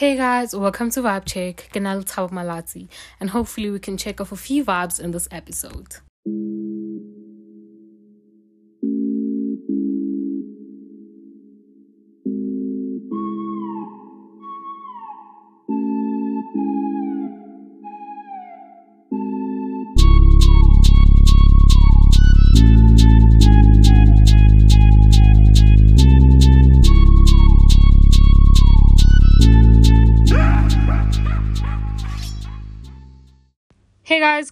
Hey guys, welcome to Vibe Check. Ganal Tab Malati, and hopefully we can check off a few vibes in this episode.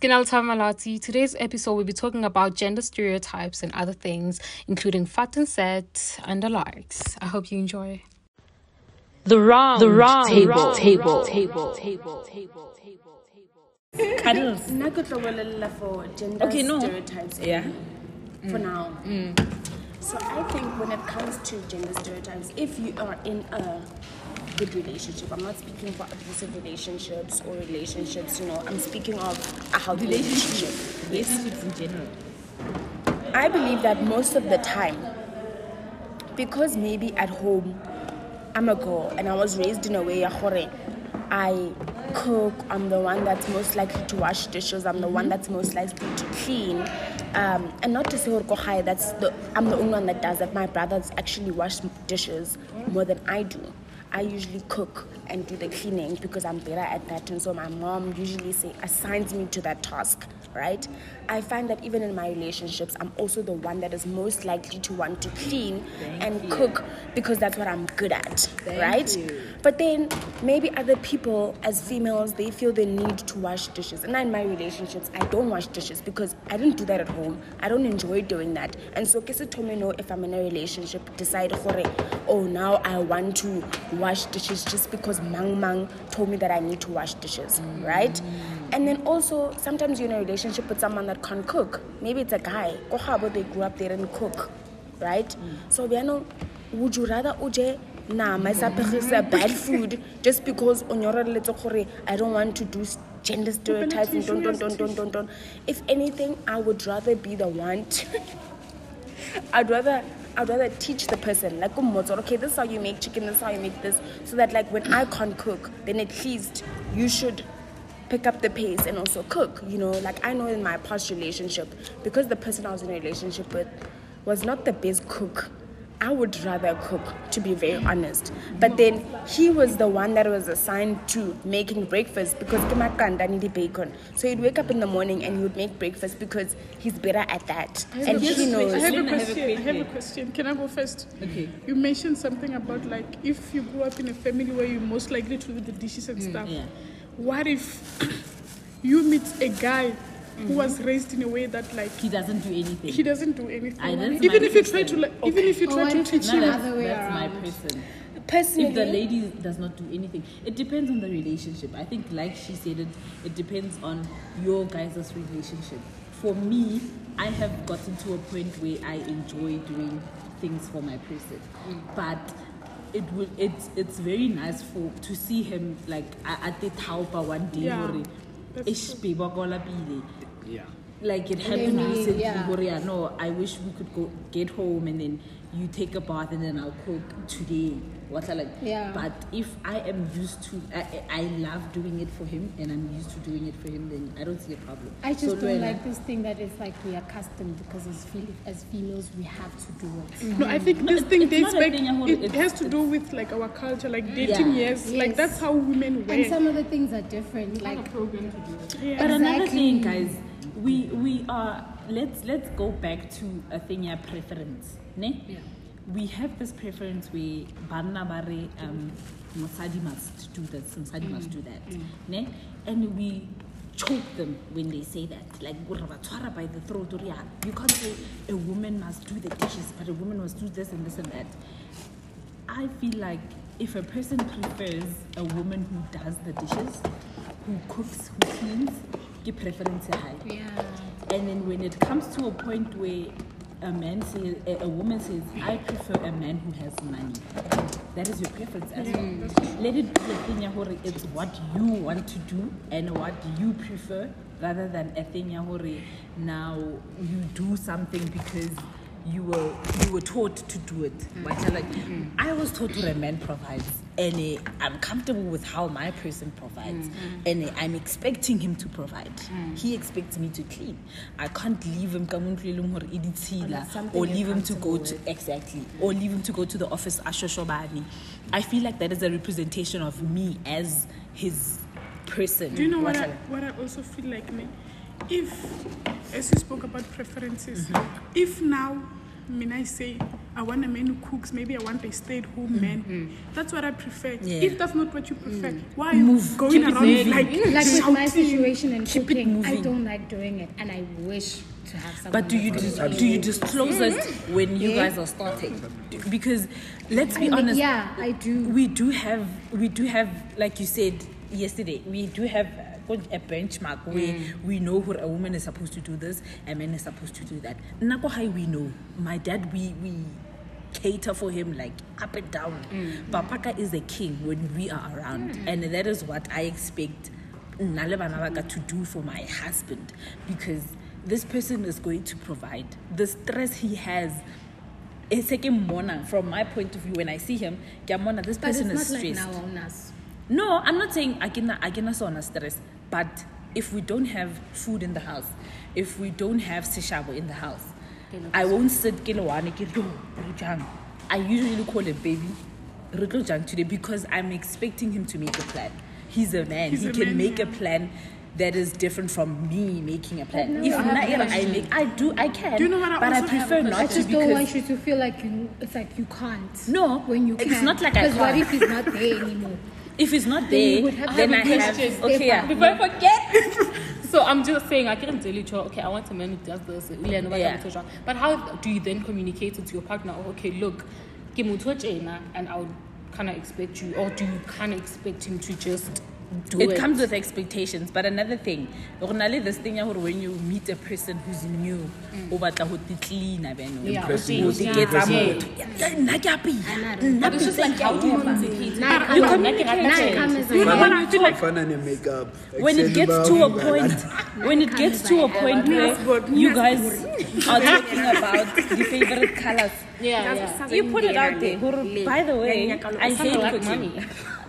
Hey Ginal Malati. Today's episode we'll be talking about gender stereotypes and other things, including vat en sit and the likes. I hope you enjoy. The round, the round table, table, table, table, table, Cuddles. nna ke for gender Okay, no. stereotypes Yeah. for mm. now mm. so i think when it comes to gender stereotypes if you are in a good relationship i'm not speaking for abusive relationships or relationships you know i'm speaking of a healthy relationship Relationships in general. I believe that most of the time, because maybe at home I'm a girl and I was raised in a way I cook, I'm the one that's most likely to wash dishes, I'm the one that's most likely to clean. Um, and not to say gore ko gae, that's the I'm the only one that does that. My brothers actually wash dishes more than I do. I usually cook and do the cleaning because I'm better at that. And so my mom usually say assigns me to that task, right? I find that even in my relationships, I'm also the one that is most likely to want to clean and cook because that's what I'm good at, right? But then maybe other people as females, they feel the need to wash dishes. And in my relationships, I don't wash dishes because I didn't do that at home. I don't enjoy doing that. And so kese told me no if I'm in a relationship, decide oh now I want to wash dishes just because Mang Mang told me that I need to wash dishes, right? And then also sometimes you're in a relationship with someone that can't cook. Maybe it's a guy. Ko gabo they grew up they didn't cook, right? Mm. So biano, would you rather uje nama sa pegisa bad food just because on your gore I don't want to do gender stereotypes and don't don't don't don't don't don't. If anything, I would rather be the one. To I'd rather I'd rather teach the person like oh, "Kummotso, okay this is how you make chicken this is how you make this so that like when I can't cook then at least you should pick up the pace and also cook you know like I know in my past relationship because the person I was in a relationship with was not the best cook I would rather cook, to be very honest. But then he was the one that was assigned to making breakfast because ke makanda need bacon. So he'd wake up in the morning and he would make breakfast because he's better at that. And he knows. I have, Lynn, have a question. I have a question. question. Can I go first? Okay. You mentioned something about like if you grew up in a family where you're most likely to do the dishes and mm, stuff. yeah. What if you meet a guy who was mm-hmm. raised in a way that like He doesn't do anything. he doesn't do anything? Aye, that's even if you try to like, even if you try to teach him. that's, other way that's my person. Personally, If the lady does not do anything, it depends on the relationship. I think, like she said, it it depends on your guys' relationship. For me, I have gotten to a point where I enjoy doing things for my person, but it will it's it's very nice for to see him like at the taupa one day. Yeah, hore, that's "Eish, babe, wa kola. Yeah. like it happened Maybe, recently yeah. where yeah, no i wish we could go get home and then you take a bath and then i'll cook today what I like Yeah. but if i am used to I, I I love doing it for him and i'm used to doing it for him then i don't see a problem I just So don't Luella, like this thing that it's like we are accustomed because as, fe- as females we have to do it. Mm-hmm. No, I think this it- thing dates back. thing, Yahoo, It has to do with like our culture, like dating Yeah. years. Like that's how women work. And some of the things are different. Like Yeah. but another thing guys we we are let's let's go back to a thing yeah preference ne we have this preference where banna bare um mosadi must do this mosadi must do that ne and we choke them when they say that like by the throat or yeah you can't say a woman must do the dishes but a woman must do this and this and that I feel like if a person prefers a woman who does the dishes, who cooks, who cleans, give preference hae. yeah. And then when it comes to a point where a man says, a, a woman says, I prefer a man who has money. That is your preference as well. Let it be a thing Yahore, it's what you want to do and what you prefer rather than a thing Yahore, now you do something because you were you were taught to do it. Mm. But like mm. I was taught what a man provides, and eh, I'm comfortable with how my person provides, mm, and eh, I'm expecting him to provide. He expects me to clean. I can't leave him ka mo ntlong hore ditshila, that's something or leave him to go comfortable to exactly, or leave him to go to the office ashoshobani. I feel like that is a representation of me as his person. Do you know what I, Whatever. what I also feel like, me? If, as you spoke about preferences, Mm-hmm. if now, I mean, I say I want a man who cooks, maybe I want a stay-at-home man. That's what I prefer. Mm-hmm. Yeah. If that's not what you prefer, why are you Move. going Keep around like Like with my situation in Keep it cooking, I don't like doing it, and I wish to have someone. But do you that's dis- able do you to- disclose it when you Yeah. guys are starting? Because let's I be mean, honest, yeah, I do. we do have we do have like you said yesterday we do have a benchmark mm. where we know who a woman is supposed to do this a man is supposed to do that. Nako high we know. My dad we we cater for him like up and down. Mm. Papaka is the king when we are around. Mm. And that is what i expect nna le bana to do for my husband. Because this person is going to provide. The stress he has it's like mona. From my point of view when i see him ke a mona this But it's person is not like stressed. now on us. no, I'm not saying akina akina sona stress, but if we don't have food in the house, if we don't have sishabo in the house, I won't sit kilowane ke "Yo, re? I usually call him baby. "Re jang today because I'm expecting him to make a plan. He's a man. He's he a can man, make a plan that is different from me making a plan. no, if I have na- a I question. make, I do, I can. Do you know what I but I also have prefer not I just don't want you to feel like you. It's like you can't. No, when you it's can. It's not like I Because what can't. if he's not there anymore? If it's not Then you there, would have to then I have a have. question. Okay, yeah. Before I forget. So I'm just saying, I can't tell you, okay, I want a man who does this. Yeah. But how do you then communicate it to your partner? Oh, okay, look, ke motho o tjena, and I would kind of expect you, or do you kind of expect him to just do it? it comes with expectations but another thing go na le this thing ya gore when you meet a person who's new mm. o batla go te cleana beno Yeah, Impressing o motho. teng. ke tsa Yeah. motho Yeah, nna ke a peya. Nna But it's just like, how you communicate it? You come- communicate. now it comes You know as what a- I feel like? Fana ne makeup. when it gets to a point when it gets to a point where you guys are talking about the favorite colors Yeah, yeah. you put it out there by the way i hate like cooking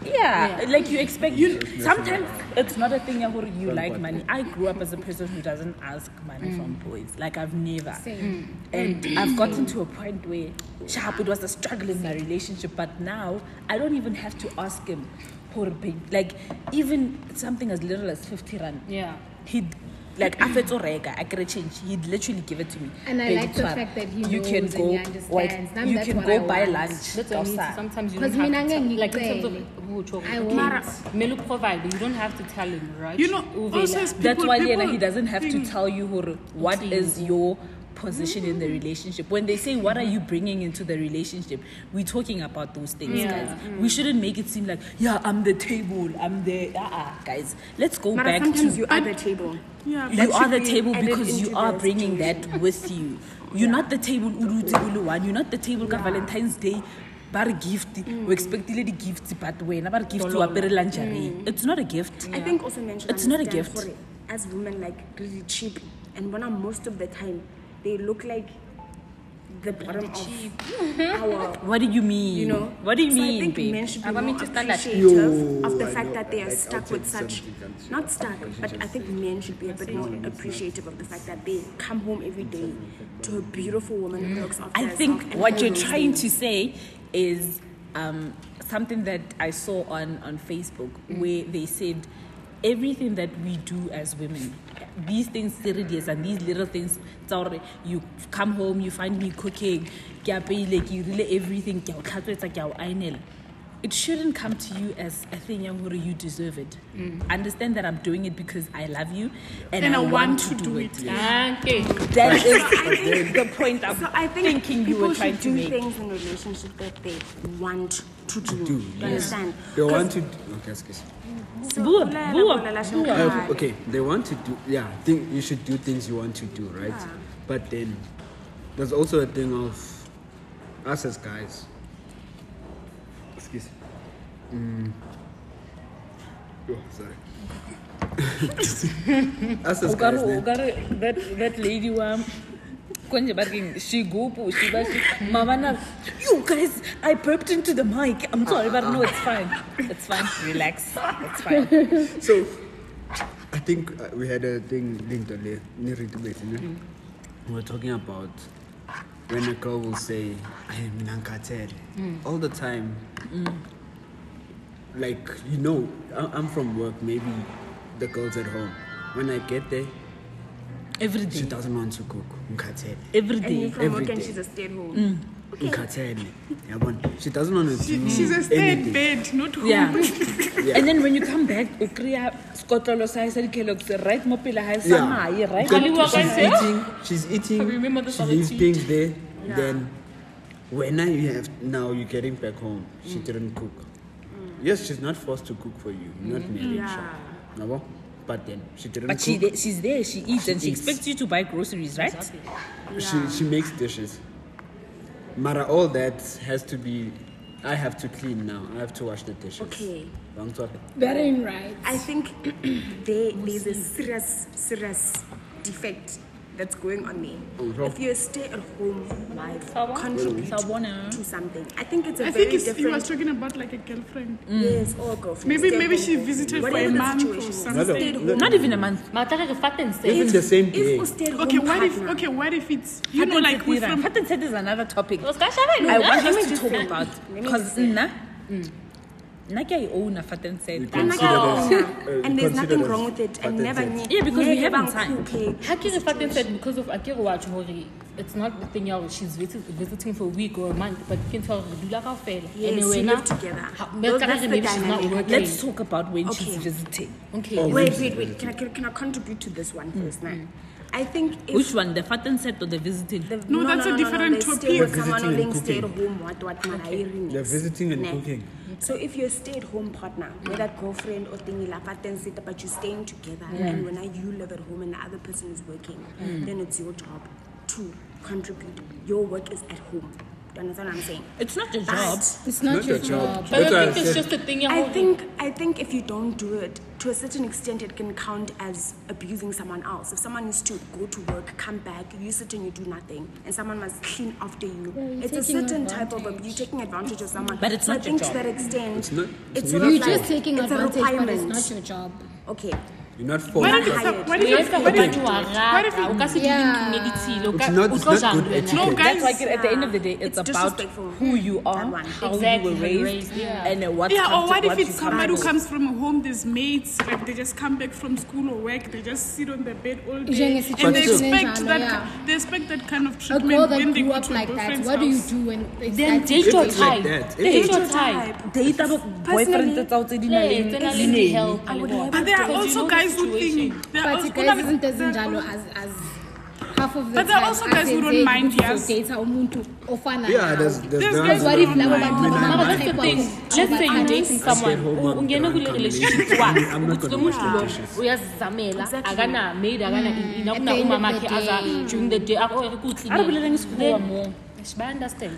money. yeah, like you expect you sometimes it's not a thing where you like money. I grew up as a person who doesn't ask money mm. from boys. Like i've never. Same. Mm. and mm. i've gotten to a point where sharp it was a struggle in my relationship but now i don't even have to ask him for big like even something as little as 50 rand. Yeah. He'd like after rega I could change he'd literally give it to me And I Baby like the Twab, fact that he you can knows go and he understands. Now you that's can what go I buy want. lunch That's what I mean. outside. Sometimes you Because don't have to tell, like in terms of ngicele. who I okay, won't. Melu provide, but you don't have to tell him, right? You know, also as that's why people Lena, he doesn't have to tell you who, what is your position in the relationship. When they say what are you bringing into the relationship? We're talking about those things Yeah. guys. Mm. We shouldn't make it seem like yeah i'm the table i'm the uh-uh, guys. Let's go Mara, back sometimes to you are the table. Yeah, you are the be table because you are the bringing that with you. You're not the table uruti uluwan you're not the table ka valentine's day ba re gift Mm. o expectile di-gifts but wena ba re gift o apere lingerie. Mm. It's not a gift. I think also mention It's not a understand gift. gore, As women, like really cheap, and when I'm most of the time, they look like the bottom of our. what do you mean? You know, what do you so I mean think babe? men should be more to stand like- appreciative Yo, of the I fact know, that they are like, stuck I'll with such, not stuck, but I think men should be a bit more appreciative of the fact that they come home every day to a beautiful woman who looks after I think what you're trying things. to say is um, something that I saw on, on Facebook where they said everything that we do as women, these things serious and these little things, sorry, you come home, you find me cooking, ke apeile, ke dirile everything, ke a o tlhatswetsa, ke. It shouldn't come to you as a thing yang hore you deserve it. Understand that I'm doing it because I love you and, And I, I want, want to to do do it. it. Okay. That is the point I'm So I think thinking you people were trying should to do make. things in relationship that they want to do. do, yes. understand? They 'Cause- want to. Okay, excuse. So, Bua, bolela, bua, bolela, bua. Shankar. Uh, okay, they want to do. Yeah, think you should do things you want to do, right? But then there's also a thing of us as guys. Excuse. me. Mm. Oh, sorry. us as O ka re- guys. o then- ka re that that lady wa konje ba reng shigupu she ba she mama na you guys i burped into the mic i'm sorry but no it's fine it's fine relax it's fine So, I think uh, we had a thing linked on there. ni re dumetse, ne? We were talking about when a girl will say, I am in Nankatel. Hmm. All the time. Hmm. Like, you know, I- I'm from work, maybe the girl's at home. When I get there, every she doesn't want to cook. Nkatele. every And you day from work Every and she's a stay at home. Hmm. Nkatele. Yabona? She doesn't want to She, do she's a stay in bed, not home. yeah and then when you come back o kry-a skotlolo sa e sa di-Kellogg's right mo pele ga e sa Yeah. mae right Because Kali wa she's eating, she's eating, remember she solid leaves things there, then when now you have, now you're getting back home, she Mm. didn't cook. Yes, she's not forced to cook for you, you're not Mm. married, Yeah. sure. No, but then she didn't but she, she's there she eats and she eats. expects you to buy groceries right She, she makes dishes. Mara, all that has to be, I have to clean now, I have to wash the dishes. Okay. Wrong topic. Very right. I think there, there's a serious, serious defect that's going on there. Mhm. If you're stay-at-home wife, contribute Sawubona. to something. I think it's a I very I think it's, he different. was talking about like a girlfriend. Yes, or girlfriend. Maybe maybe she visited for a month or something. No, no, Stay-at-home no. not even a month Matara ke fatten se. Even the same day. If a stay-at-home Okay, what if okay, what if it's you know like we're from Vat en sit is another topic O ska shaba I want let us to talk about because just say- nna nna ke a e owner vat en sit I'm not gonna own her. and there's nothing wrong with it. And never set. knew. Yeah, because we haven't time. cook, Ha ke re fatten said because of akere watch hore it's not the thing ya hore she's visit, visiting for a week or a month but ke ntho ya hore re dula kaofela. Yes, And you wena- live together. Ha- Those- Maybe that's the maybe she's not working. let's talk about when she's visiting Okay. Oh, Wait, when wait, wait. Can I, can, can I contribute to this one first, mm. now? I think if which one the vat en sit or the visiting the, No, that's a different they topic. Stay with someone Visiting or being stay at cooking. home, what, what, okay. They're visiting and Nah. cooking. So if you're a stay-at-home partner, whether girlfriend or thingy la sit, but you're staying together, and when you live at home and the other person is working, mm. then it's your job to contribute. Your work is at home. Do you understand what I'm saying? it's not your But job It's not, Not your your job. job. But That's why I I think it's just a thing ya I hore- think I think if you don't do it, to a certain extent, it can count as abusing someone else. If someone needs to go to work, come back, you sit and you do nothing, and someone must clean after you, Yeah, you're it's a taking certain type of abuse. you're taking advantage of someone. But it's so not I your think job. to that extent, It's not- it's you're sort of You're like just taking it's a advantage, but requirement. it's not your job. Okay. You're not What forced. if it's a, hired. what O if etsa it, what hore if batho wa what if rata, o it- ka se Yeah. dule nne ditshila, o It's not- o it's not good le etiquette. No, guys, that's like at the end of the day It's it's, about who you are how Exactly, you were how you raised, raised, yeah. and uh, what yeah, or what if it's somebody who comes from a home, there's mates, like they just come back from school or work, they just sit on the bed all day, Njenge and they expect enjalo, that yeah. they expect that kind of A treatment girl that when they grew go up to a like that, what do you do when it's Then that date your It's type. that. Date your your type. type. date abo boyfriend Personally, tsao tse di Le, nang tsena le le neng. di-help, I would le bona. never But there are date- Because you also know the guys who think there But also- guys isn't there are- njalo as as half of the But there are also guys who don't asenze mind, ukuthi yes. uzodata umuntu ofana Yeah, nawe. there's, there's, There's guys guys who What if don't labo mind bantu when No, I'm but baba that's the thing. of- Let's say you're dating someone, home, u- I'm ungena gonna kule relationship in. wazi I'm not ukuthi lo gonna muntu wash lo dishes. uyazizamela Exactly. akana maid akana mm. ini At the akuna end of umama the aza during the day ako ere ku A re boleleng sekgowa moo. ba understand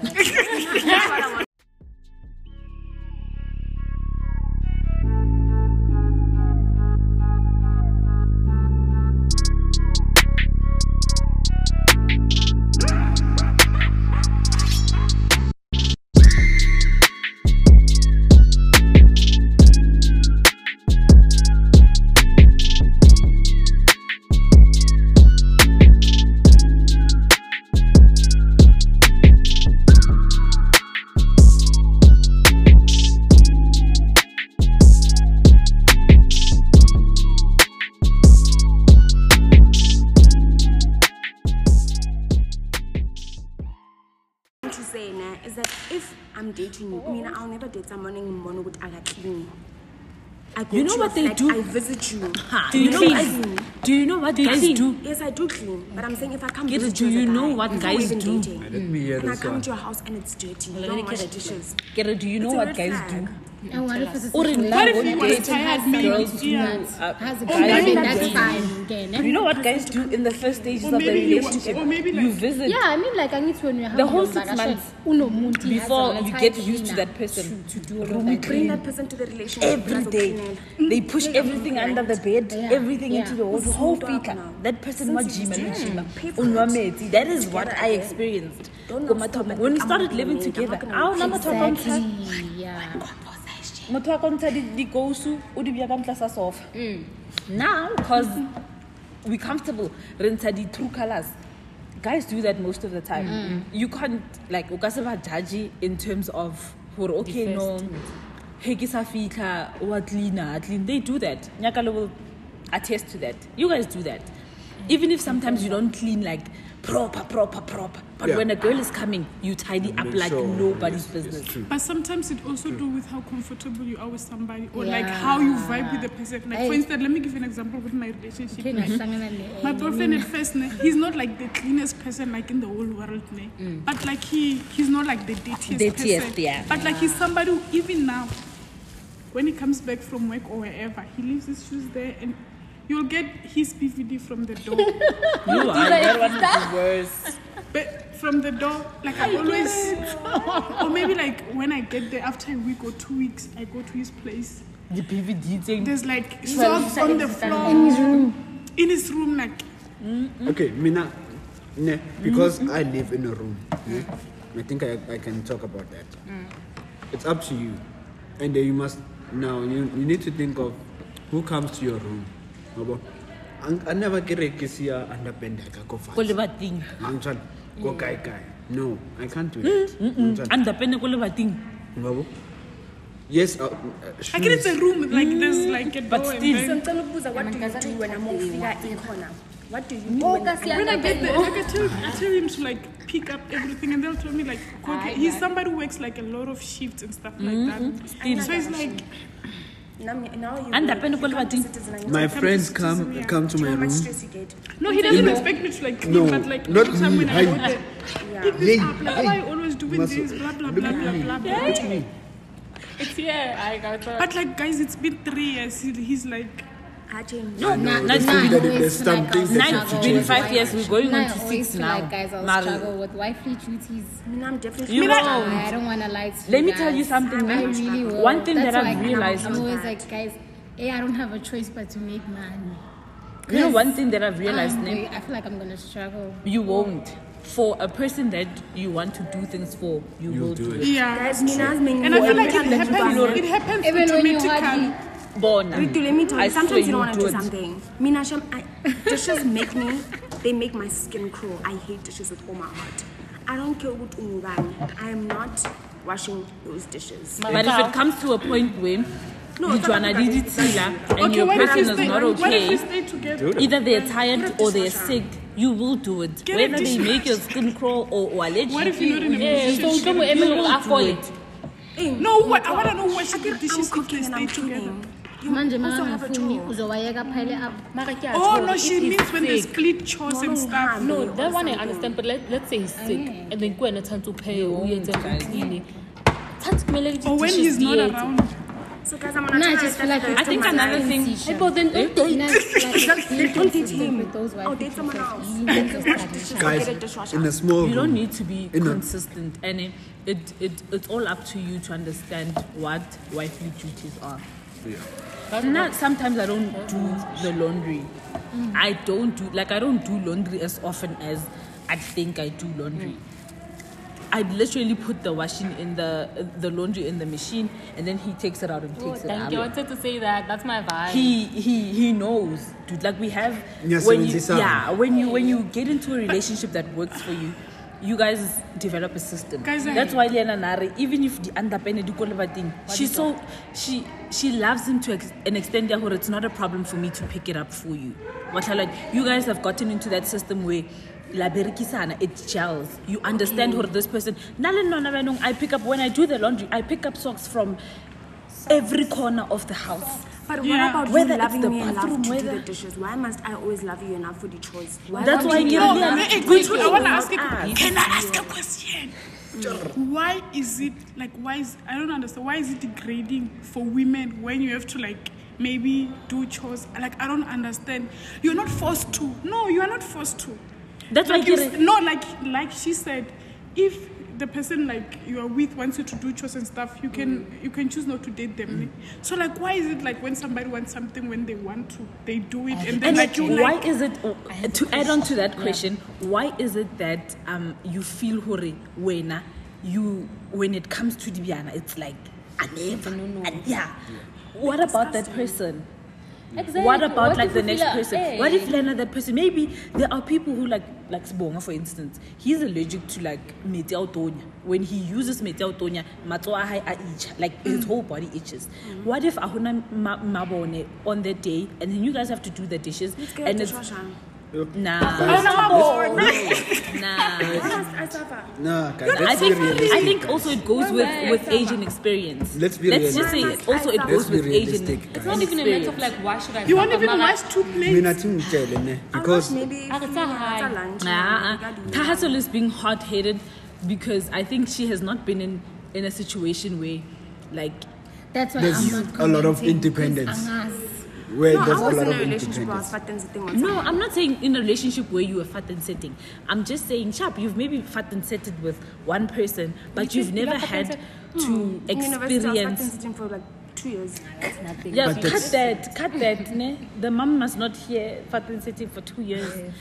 what before guys do? dating, Let me hear and I come one. to your house and it's dirty, you Let don't me wash get it. dishes. Kere, do you know It's a what guys flag. do? And what if it's a Or in situation What if where he the tired, has maybe, somebody girls to yeah. do that, Uh, has a guys that's that. fine. Again. You know what guys do in the first stages of the relationship? or maybe you visit Yeah, I mean, like I need to when you're The whole having, six like, months uno before you get used to that person. to, to do all Room of we Bring that person to the relationship. every day. They push everything under the bed, everything into the whole, whole feature. That person was gym and gym. That is what I experienced. When we started living together, our number Exactly, yeah. Motho wa ko ntsha o di beya ka ntla sa sofa. Now because we comfortable re ntsha di-true colors. Guys do that most of the time. You can't like o ka se ba judge in terms of gore okay no he ke sa fitlha wa cleaner clean they do that. Nyakale will attest to that. You guys do that. Even if sometimes you don't clean like proper proper proper but Yeah. when a girl is coming you tidy up like sure nobody's it's- it's business true. But sometimes it also do with how comfortable you are with somebody or like how you vibe with the person. Like for instance, let me give you an example with my relationship. Okay, nahlangana ne- My boyfriend at first, ne, he's not like the cleanest person like in the whole world, ne. but like he he's not like the dirtiest, Dirtiest, person. yeah. But like he's somebody who even now, when he comes back from work or wherever, he leaves his shoes there and you'll get his PVD from the door. you are that one is the worst But from the door, like I, always, or maybe like when I get there after a week or two weeks, I go to his place. the PVD thing. There's like socks on the floor in his room. in his room, like Okay, Mina, ne, because I live in a room, ne, I think I, I can talk about that. Mm. It's up to you. And then you must, now, you, you need to think of who comes to your room. Yabo? Ang- I never get a kisia underbend go Ko fast. le bating. Angel, go guy guy. No, I can't do mm, that. Mm, mm. Angel, Andapene ko le bating. yabo? Yes, uh, uh, I get it's a room like there's like a. But and still. then- Ngicela ukubuza, what do you do when I'm in corner? What do you do when When I get there, like I tell, I tell him to like pick up everything, and they'll tell me like, okay, he's somebody who works like a lot of shifts and stuff like mm-hmm. that. So it's like, Now, now you Andapene ko le you come to bating. citizen and you My friends citizen, come come to my how room. stress get? no, he doesn't the- expect me to like clean, No, but like not every time me, when I go I- there, pick Hey, this up, like hey. why you always doing Must- this, blah blah blah blah blah blah. at. It's here. I got it. But like guys, it's been three years. He's like, I change. No, Nah, not nah, It's I good that always there's some like things I'll that been five wife- years, we're going on I to always six feel now. Like guys, I'll Mara- struggle with wifely duties. I mean, I'm definitely You not. won't. I don't want to lie to you Let me tell you guys. something. I really will. One thing That's that I've I'm- realized. I'm always like, guys, hey, I don't have a choice but to make money. You know, one thing that I've realized, I'm I feel like I'm gonna struggle. you won't. For a person that you want to do things for, you You'll will do do it. it. yeah. Guys, Mina's main And I feel like it to happens. It happens Even when you automatically. Hardly. Bona. Ritu, let me tell you, swear sometimes you don't want to do do it. something. Mina, Sham, I, dishes make me, they make my skin crawl. I hate dishes with all my heart. I don't care what unubani. I am not washing those dishes. But if it comes to a point where No, it's not Lijuana about did it that. and Okay, your what person is stay, not what if we okay, stay together? either they're tired or they're sick, you will do it. Get Whether they dishwasher. make your skin crawl or, or allergic, What if you're not in a Yeah, so relationship? you will ask do it. it. No, what, I want to know what she did I'm dishes cooking and I'm together. cleaning. You Manje also have a mangafuni chore. uzowayeka phele up. Mara ke a Oh no, she he's means when they sick. split chores and stuff. No, that one I understand, but let, let's say he's sick and then go and attend to pay or won't, yet and guys. cleaning. Or when he's not around. So guys, I'm gonna Nah, I try just feel like I think my another thing- Hey, but then don't date. Like Don't date him. Oh, date someone else. You need to start Dishes, with- or Guys, get a dishwasher. in a small you don't need to be In a- consistent and it, it, it it's all up to you to understand what wifely duties are not sometimes i don't do the laundry i don't do like i don't do laundry as often as i think i do laundry I literally put the washing in the the laundry in the machine, and then he takes it out and Oh, takes it out. thank you. I wanted to say that. That's my vibe. He he he knows, dude. Like we have Yes, when you yeah when you when you get into a relationship that works for you, you guys develop a system. Guys, I- That's why Liana Nare, even if the underpene di ko le bating, she's so she she loves him to ex- an extent that it's not a problem for me to pick it up for you. What I like, you guys have gotten into that system where la berekisana it gels. You understand who this person. Nale nona benong, I pick up when I do the laundry. I pick up socks from every corner of the house. But what about Whether you it's loving the me enough bathroom, to do the dishes? Why must I always love you enough for the chores? Why That's why you you love get me me a good. I want to ask you. us. Can I ask a question? Why is it like why is I don't understand why is it degrading for women when you have to like maybe do chores? Like I don't understand. You're not forced to. No you are not forced to. That's why like you, you- no like like she said if the person like you are with wants you to do chores and stuff you can Mm. you can choose not to date them so like why is it like when somebody wants something when they want to they do it and then And like you why like is it to add on to that question? Why is it that um you feel hore wena you when it comes to Dibiana, it's like I never, and yeah. What about that person? Exactly. What about What like the next feel like, person? hey. What if another person? Maybe there are people who like like Sibonga, for instance. He's allergic to like meti autonia. When he uses meti autonia, matso a a itch, like Mm. his whole body itches. What if ahuna mabone on that day, and then you guys have to do the dishes, and it's nah, nah. Nah, guys, I let's be think realistic. I think also it goes with with age and experience. Let's be Let's just say realistic. it. Also, it Let's goes be with age and realistic, It's not even a matter of like why should I you won't cook? even Mara- wash two plates Mina tingitshele ne because maybe Ah, it's. Nah, Tahasol is being hot headed because I think she has not been in in a situation where, like, That's why There's I'm not a lot of independence. Angazi. where No, I there's a was lot in a relationship where I was independence. fat and sitting on no, I'm not saying in a relationship where you were fat and setting. I'm just saying, sharp, you've maybe fat and setted with one person, but you've never had to hmm, In university, I was fat and experience. Sitting two years. Nothing. Yeah, But cut that, cut that. Ne? The mom must not hear fat and setting for two years.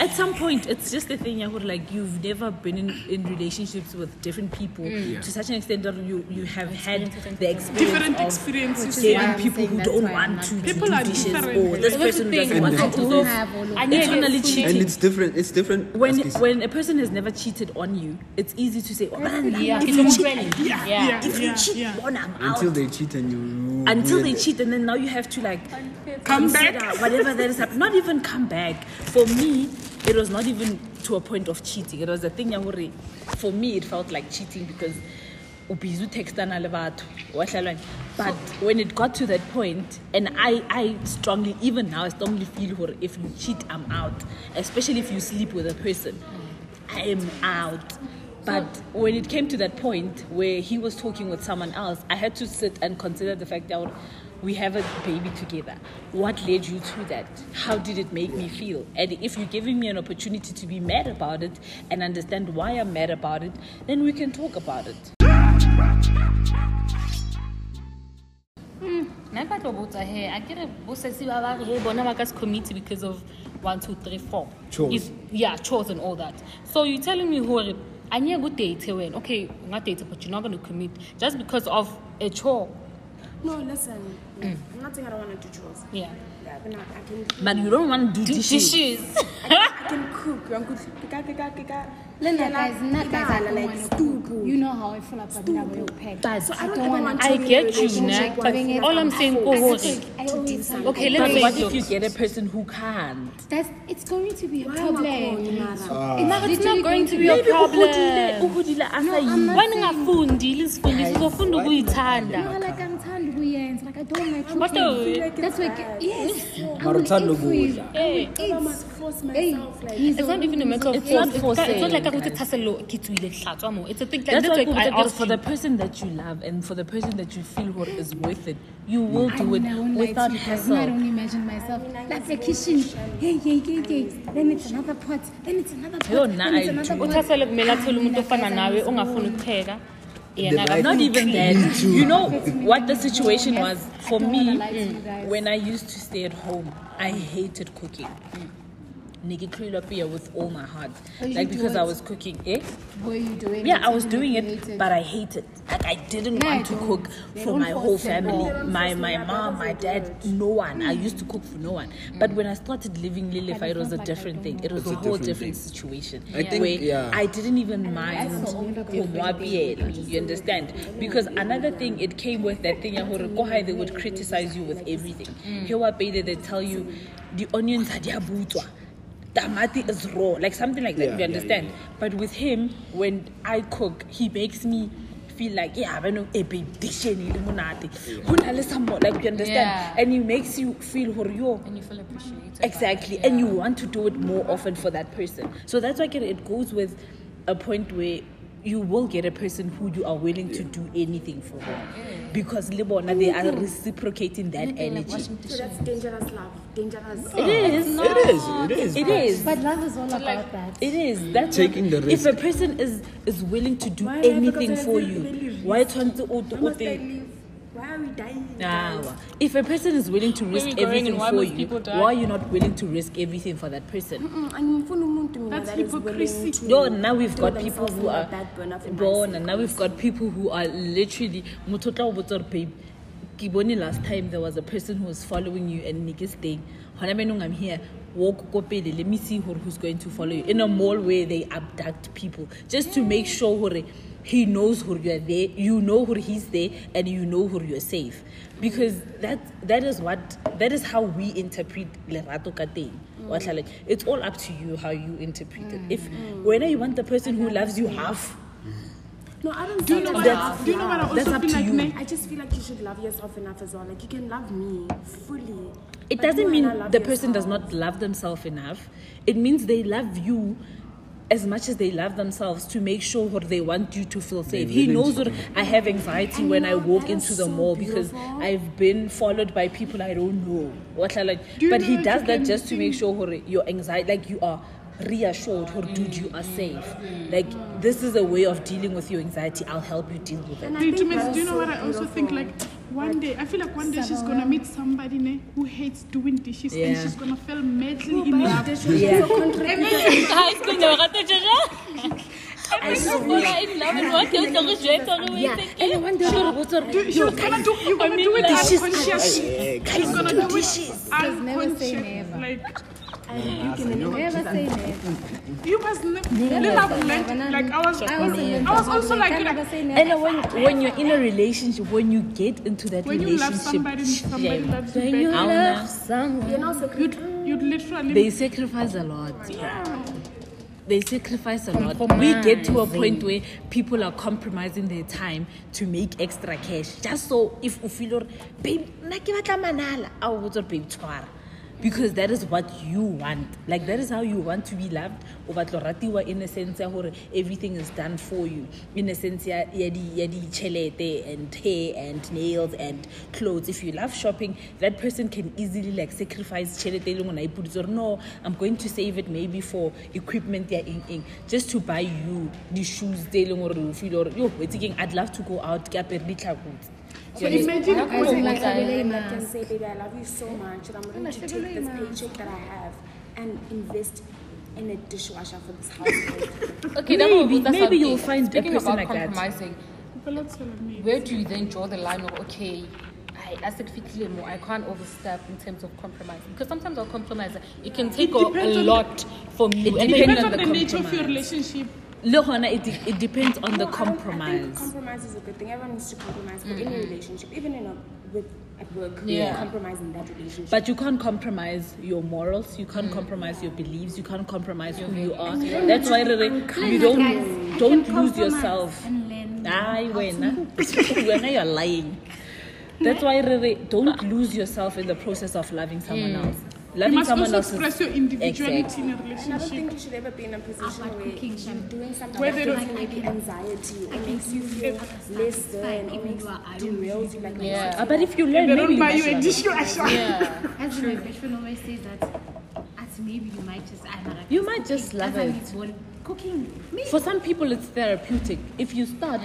At some point, it's just a thing, yeah, where like you've never been in, in relationships with different people Mm. to such an extent that you, you have had the experience different of experiences dating people who don't want to, to People do are dishes different. or this person thing. doesn't want to do don't this. have all of I It's cheating. And it's different. It's different. when when a person has never cheated on you, it's easy to say, oh, man, Yeah, if it's you cheat, trend. yeah Yeah. yeah if you yeah, cheat, yeah. On, out. until they cheat and you until they it. cheat and then now you have to like Come consider back. whatever that is happening. Not even come back. For me, it was not even to a point of cheating. It was a thing ya hore, for me it felt like cheating because ubizu textana le batho, wa hlalwa. but when it got to that point and I, I strongly even now I strongly feel hore, if you cheat I'm out especially if you sleep with a person I am out but when it came to that point where he was talking with someone else, I had to sit and consider the fact that we have a baby together. What led you to that? How did it make me feel? And if you're giving me an opportunity to be mad about it and understand why I'm mad about it, then we can talk about it. Mm, nna ba tlo botsa he a kere bosesi ba ba re he bona ba ka se commit because of one two three four Chores. If- yeah chores and all that so you telling me hore anye go date eh, when okay unga date but you're not going to commit just because of a chore No, listen. Mm. I'm not saying I don't want to do chores. yeah Yeah, but I can, But you don't want to do dishes. dishes I can cook. I'm good. Kika, kika, kika. Linda, guys, not guys, I Kika, don't like want to cook. You know how I feel about double pack. But So I don't, don't ever wanna- want to I be in a get you, relationship ne? where I Doing feel it all oh, like I'm I'm saying forced. ko hore I always have Okay, to- let's but say what so. if you get a person who can't? That's it's going to be a Why am I problem. calling Nara? Ah. Mara, it's not literally going to be a Maybe problem uhodile- uhodile asa I'm not wena ungafundi lisifundisi uzofunda ukuyithanda No, like I'm tired of weird. Like I don't like cooking. What the- That's why. Yes. I will eat for you. ukudla. I will Hey. eat. I must force Hey. Like, It's not even a matter of It's force. not It's, it's not like I guys. go to taselo ke tswile hlatswa mo. It's a thing like That's that's like I Kubuta, asked for the person that you love and for the person that you feel what is worth it, you will do it I won't lie without you guys. No, I don't imagine myself like the kitchen. Hey, hey, hey, hey. Then it's another pot. Then it's another pot. Yo, then nah, it's another do. pot. uthasele kumele athole umuntu Mina, ofana guys, nawe I'm ongafuni ukupheka The yena right- Not even that. You know what the situation was for me wanna lie to you guys. when I used to stay at home. I hated cooking. Niki Krilapia with all my heart, like because it? I was cooking. it. Eh? Were you doing Yeah, it I was doing if you it, but I hated. Like I didn't No, I want to cook They for my whole family. My my mom, my dad, do no one. I used to cook for no one. But when I started living Lilifa, it was a like different thing. It was a a whole different different situation. I think, where yeah. I didn't even mind so konwabiela, You understand? Because another thing, it came with that thing. ya hore ko They would criticize you with everything. Here, what they they tell you the onions are diabutswa. Tamati is raw, like something like that. Yeah, you yeah, understand? But with him, when I cook, he makes me feel like yeah, I know a babe disheni le monate. Ho na le some more, Like you understand? Yeah. And he makes you feel hore yo. and you feel appreciated Exactly, and you want to do it more often for that person. So that's why it it goes with a point where you will get a person who you are willing to do anything for because le bona they are reciprocating that energy So that's dangerous love. Dangerous. it is It is. It is. it is But love is all about that. It is. That's Taking what, the If a person is is willing to do Why have you anything gotten for a you, really why tshwantse o- are we dying? Awa. Ah, if a person is willing to risk everything for you, why are you not willing to risk everything for that person? Angifuni umuntu mina That's that is hypocrisy. to No, now we've got people who are the back burner for my born, and now we've got people who are literally. motho o tla o botsa hore, babe, ke bone last time there was a person who was following you and Nick is staying. Hona benong I'm here. Walk ko pele, Let me see who- who's going to follow you. In a mall where they abduct people just to make sure hore he knows who you are there. You know who he's there, and you know who you're safe. Because that that is what that is how we interpret lerato ka teng. Wa mm. tlhala. It's all up to you how you interpret it. If mm, mm. when you want the person who loves you half, No, I don't. Do you know what? as I, love. do you know what I also feel like? you. Ne? I just feel like you should love yourself enough as well. Like you can love me fully. It doesn't mean wanna love the person does not love themselves enough. It means they love you as much as they love themselves to make sure what they want you to feel safe. He knows what I have anxiety And when you I walk into the so mall because beautiful. I've been followed by people I don't know. What I like, Do but he does you that can just to make sure hore, your anxiety, like you are reassured, or dude, you are safe. Like this is a way of dealing with your anxiety. I'll help you deal with it. And I Do you, think do you- that do you is know what I also think? Like one day, I feel like one day she's gonna meet somebody ne, who hates doing dishes and Yeah. she's gonna fall madly No, in but love. this is Yeah. so contradictory. Guys, can you rate it, Jaja? I Fall in love and what else are we doing? Are we Yeah, thinking? and I wonder, Do, she's gonna do, you're gonna do it unconsciously. She's gonna do it never say unconscious. never. Like Never say never. You must never. Then I've learned. Like I was, I also I was the hard also like, Can't like never say And when when you're in a relationship, when you get into that when you love relationship, somebody, and somebody shame. loves you when you back, love someone, You know, so you'd, you'd literally. they sacrifice a lot. They sacrifice a lot. We get to a point where people are compromising their time to make extra cash. Just so if you feel, or, babe, nna ke batla manala, I will go to babe tshwara. Because that is what you want. Like that is how you want to be loved. O batla ratiwa in a sense ya everything is done for you. In a sense ya ya and hair and nails and clothes. If you love shopping, that person can easily like sacrifice chelete e leng hore na e no, I'm going to save it maybe for equipment ya eng eng just to buy you the shoes tse e leng feel hore yo wetse keng I'd love to go out ke apere ditlhakotse. So imagine I don't like that Sabele can say, baby, I love you so much, and I'm going to take this paycheck that I have and invest in a dishwasher for this household. Okay, Maybe- then maybe you'll find a Speaking person about like that. compromising, But let's tell me. where do you then draw the line of okay I as a more I can't overstep in terms of compromising because sometimes I'll compromise it can take a, a lot from you It depends Depends on on the the nature of your relationship. Le hona, it, it depends on the No, I don't- I think compromise. compromise is a good thing. Everyone needs to compromise for any relationship, even in a with at work. Yeah. compromise in that relationship. But you can't compromise your morals. You can't mm. compromise your beliefs. You can't compromise who you are. That's why Rere, you don't Guys, don't can lose yourself. I win. Aye, when when you're lying. That's why Rere, don't lose yourself in the process of loving someone else. You Loving must someone also express your individuality Exactly. in a and I don't think you should ever be in a position where cooking, you're doing something Where that they gives you maybe anxiety or makes you feel less than or makes derails you like Yeah. Ah, but if you learn, They maybe don't you buy must you a love. dishwasher. yeah As my best friend always says that, as maybe you might just, I know, You might just love it. Cooking. Me. For some people, it's therapeutic. If you start,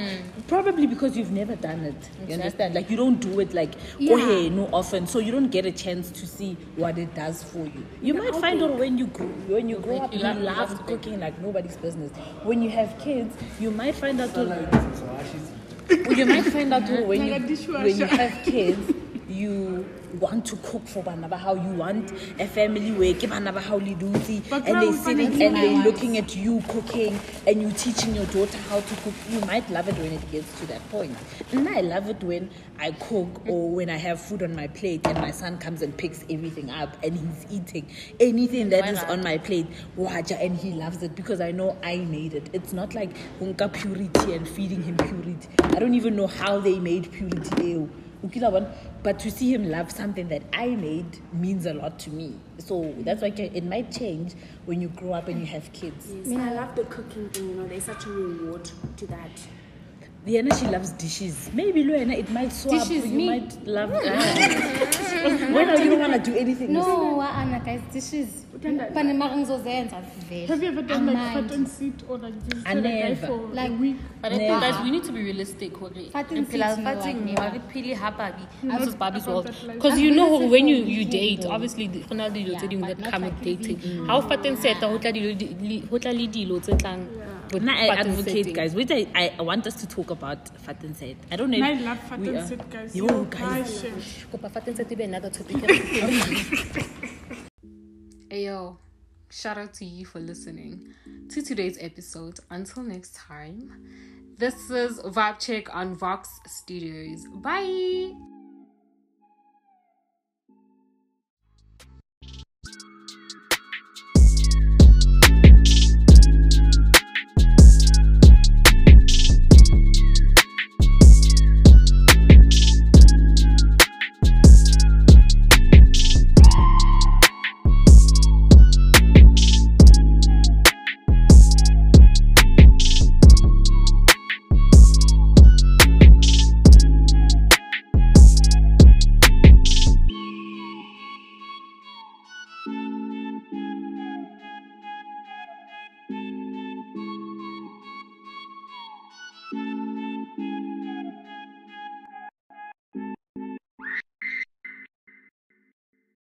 probably because you've never done it. You understand? Like you don't do it like oh, Yeah. oh hey no often, so you don't get a chance to see what it does for you. You might find out when you grow, when you grow up, you you love- you love love cooking like nobody's business. When you have kids, you might find out. Well, you might find out when you when you have kids, you want to cook for bana ba how you want a family where ke bana ba hao le dutse and they we sitting and they looking at you cooking and you teaching your daughter how to cook. You might love it when it gets to that point. And I love it when I cook or when I have food on my plate and my son comes and picks everything up and he's eating anything that is on my plate. Waja and he loves it because I know I made it. It's not like hunka purity and feeding him purity. I don't even know how they made purity. ew. Ukila one, but to see him love something that I made means a lot to me. So that's why it might change when you grow up and you have kids. Yes, I love the cooking thing, you know, there's such a reward to that. Diana, she loves dishes. Maybe Luena, it might swap. Dishes, you me. might love. Mm. when you don't want to do anything. No, Anna, guys, dishes. Pane mara ngizozenza vele. Have you ever done like Amandla. fat and sit or like this? I Tell a guy never. for Like- a week. But I think Never. guys, we need to be realistic. Okay, Fat and and sits, no, fighting like never. really happy. This is Barbie's about world. that life. Because I'm you know gonna say when for you you weekend date, though. obviously the go na le dilo Yeah, tse dingwe but that not come like with every dating. How vat en sit ho tla dilo di- li- ho tla le dilo tse tlang with Now I advocate, guys. Wait, I, I want us to talk about vat en sit. I don't know. And I love fat we and are- sit, guys. Yo, Yo, guys. gosh, Kopa fat and set be another topic. Ayo, shout out to you for listening to today's episode. Until next time, this is Vibe Check on Vox Studios. Bye.